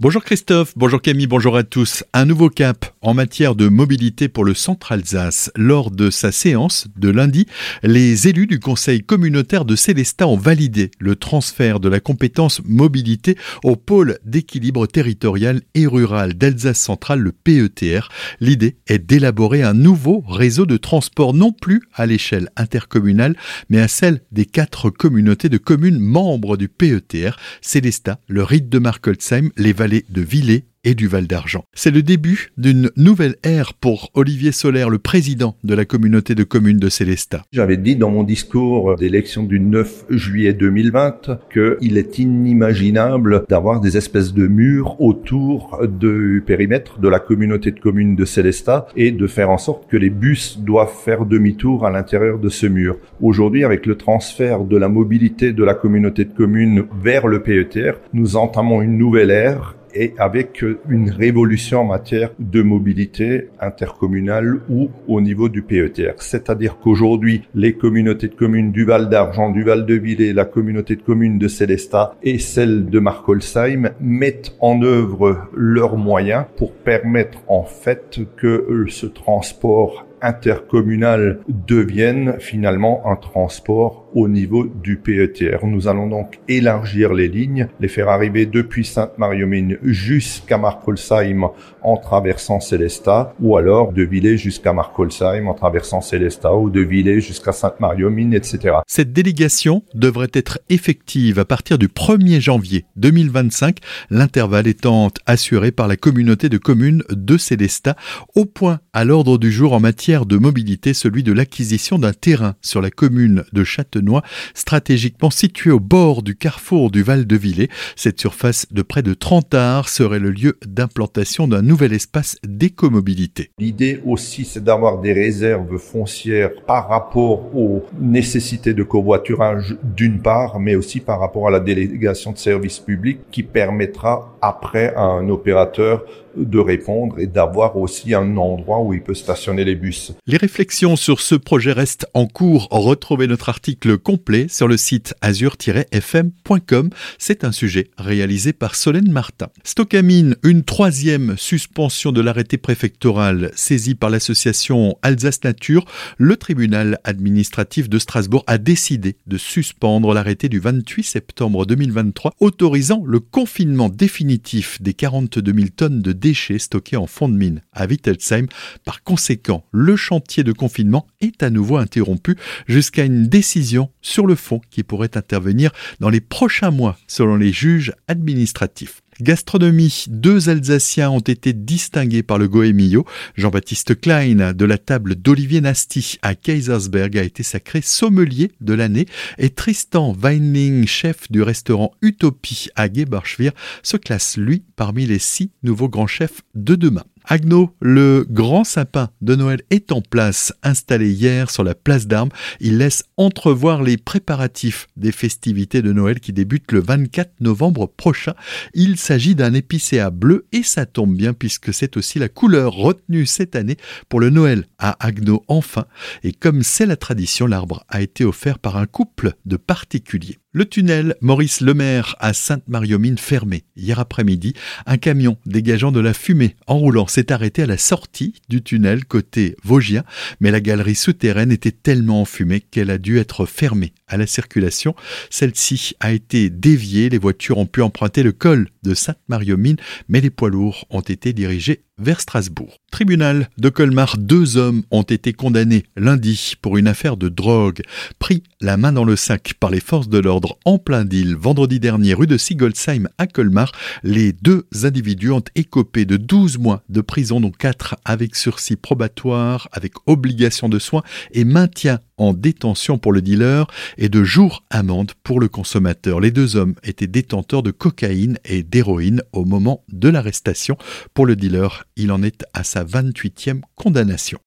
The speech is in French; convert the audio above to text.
Bonjour Christophe, bonjour Camille, bonjour à tous. Un nouveau cap en matière de mobilité pour le centre Alsace. Lors de sa séance de lundi, les élus du conseil communautaire de Célestat ont validé le transfert de la compétence mobilité au pôle d'équilibre territorial et rural d'Alsace centrale, le PETR. L'idée est d'élaborer un nouveau réseau de transport non plus à l'échelle intercommunale, mais à celle des quatre communautés de communes membres du PETR, Célestat, le Rite de Markolsheim, les de Villers et du Val d'Argent. C'est le début d'une nouvelle ère pour Olivier Solaire, le président de la communauté de communes de Célestat. J'avais dit dans mon discours d'élection du 9 juillet 2020 qu'il est inimaginable d'avoir des espèces de murs autour du périmètre de la communauté de communes de Célestat et de faire en sorte que les bus doivent faire demi-tour à l'intérieur de ce mur. Aujourd'hui, avec le transfert de la mobilité de la communauté de communes vers le PETR, nous entamons une nouvelle ère et avec une révolution en matière de mobilité intercommunale ou au niveau du PETR. C'est-à-dire qu'aujourd'hui, les communautés de communes du Val d'Argent, du Val de Villers, la communauté de communes de Célestat et celle de Markolsheim mettent en œuvre leurs moyens pour permettre en fait que ce transport intercommunal devienne finalement un transport au niveau du PETR. Nous allons donc élargir les lignes, les faire arriver depuis Sainte-Marie-aux-Mines jusqu'à Markolsheim en traversant Célestat, ou alors de Villers jusqu'à Markolsheim en traversant Célestat, ou de Villers jusqu'à Sainte-Marie-aux-Mines, etc. Cette délégation devrait être effective à partir du 1er janvier 2025, l'intervalle étant assuré par la communauté de communes de Célestat, au point à l'ordre du jour en matière de mobilité, celui de l'acquisition d'un terrain sur la commune de Châtenois, stratégiquement situé au bord du carrefour du Val de Villers. Cette surface de près de 30 arts serait le lieu d'implantation d'un nouvel espace d'écomobilité. L'idée aussi, c'est d'avoir des réserves foncières par rapport aux nécessités de covoiturage d'une part, mais aussi par rapport à la délégation de services publics qui permettra après à un opérateur de répondre et d'avoir aussi un endroit où il peut stationner les bus. Les réflexions sur ce projet restent en cours. Retrouvez notre article complet sur le site azur-fm.com. C'est un sujet réalisé par Solène Martin. Stockamine, une troisième suspension de l'arrêté préfectoral saisi par l'association Alsace Nature. Le tribunal administratif de Strasbourg a décidé de suspendre l'arrêté du 28 septembre 2023 autorisant le confinement définitif des 42 000 tonnes de déchets stockés en fond de mine à Wittelsheim. Par conséquent, le chantier de confinement est à nouveau interrompu jusqu'à une décision sur le fond qui pourrait intervenir dans les prochains mois selon les juges administratifs. Gastronomie, deux Alsaciens ont été distingués par le Goemio. Jean-Baptiste Klein de la table d'Olivier Nasty à Kaisersberg a été sacré sommelier de l'année et Tristan Weinling, chef du restaurant Utopie à Gebarschwir, se classe lui parmi les six nouveaux grands chefs de demain. Agno, le grand sapin de Noël est en place, installé hier sur la place d'Armes. Il laisse entrevoir les préparatifs des festivités de Noël qui débutent le 24 novembre prochain. Il s'agit d'un épicéa bleu et ça tombe bien puisque c'est aussi la couleur retenue cette année pour le Noël à Agno enfin. Et comme c'est la tradition, l'arbre a été offert par un couple de particuliers. Le tunnel Maurice Lemaire à Sainte-Marie-aux-Mines fermé. Hier après-midi, un camion dégageant de la fumée en roulant s'est arrêté à la sortie du tunnel côté Vosgien, mais la galerie souterraine était tellement enfumée qu'elle a dû être fermée à la circulation. Celle-ci a été déviée, les voitures ont pu emprunter le col de Sainte-Marie-aux-Mines, mais les poids lourds ont été dirigés vers Strasbourg. Tribunal de Colmar, deux hommes ont été condamnés lundi pour une affaire de drogue. Pris la main dans le sac par les forces de l'ordre en plein deal vendredi dernier rue de Sigolsheim à Colmar, les deux individus ont écopé de 12 mois de prison, dont 4 avec sursis probatoire, avec obligation de soins et maintien en détention pour le dealer et de jours amende pour le consommateur. Les deux hommes étaient détenteurs de cocaïne et d'héroïne au moment de l'arrestation. Pour le dealer, il en est à sa 28e condamnation.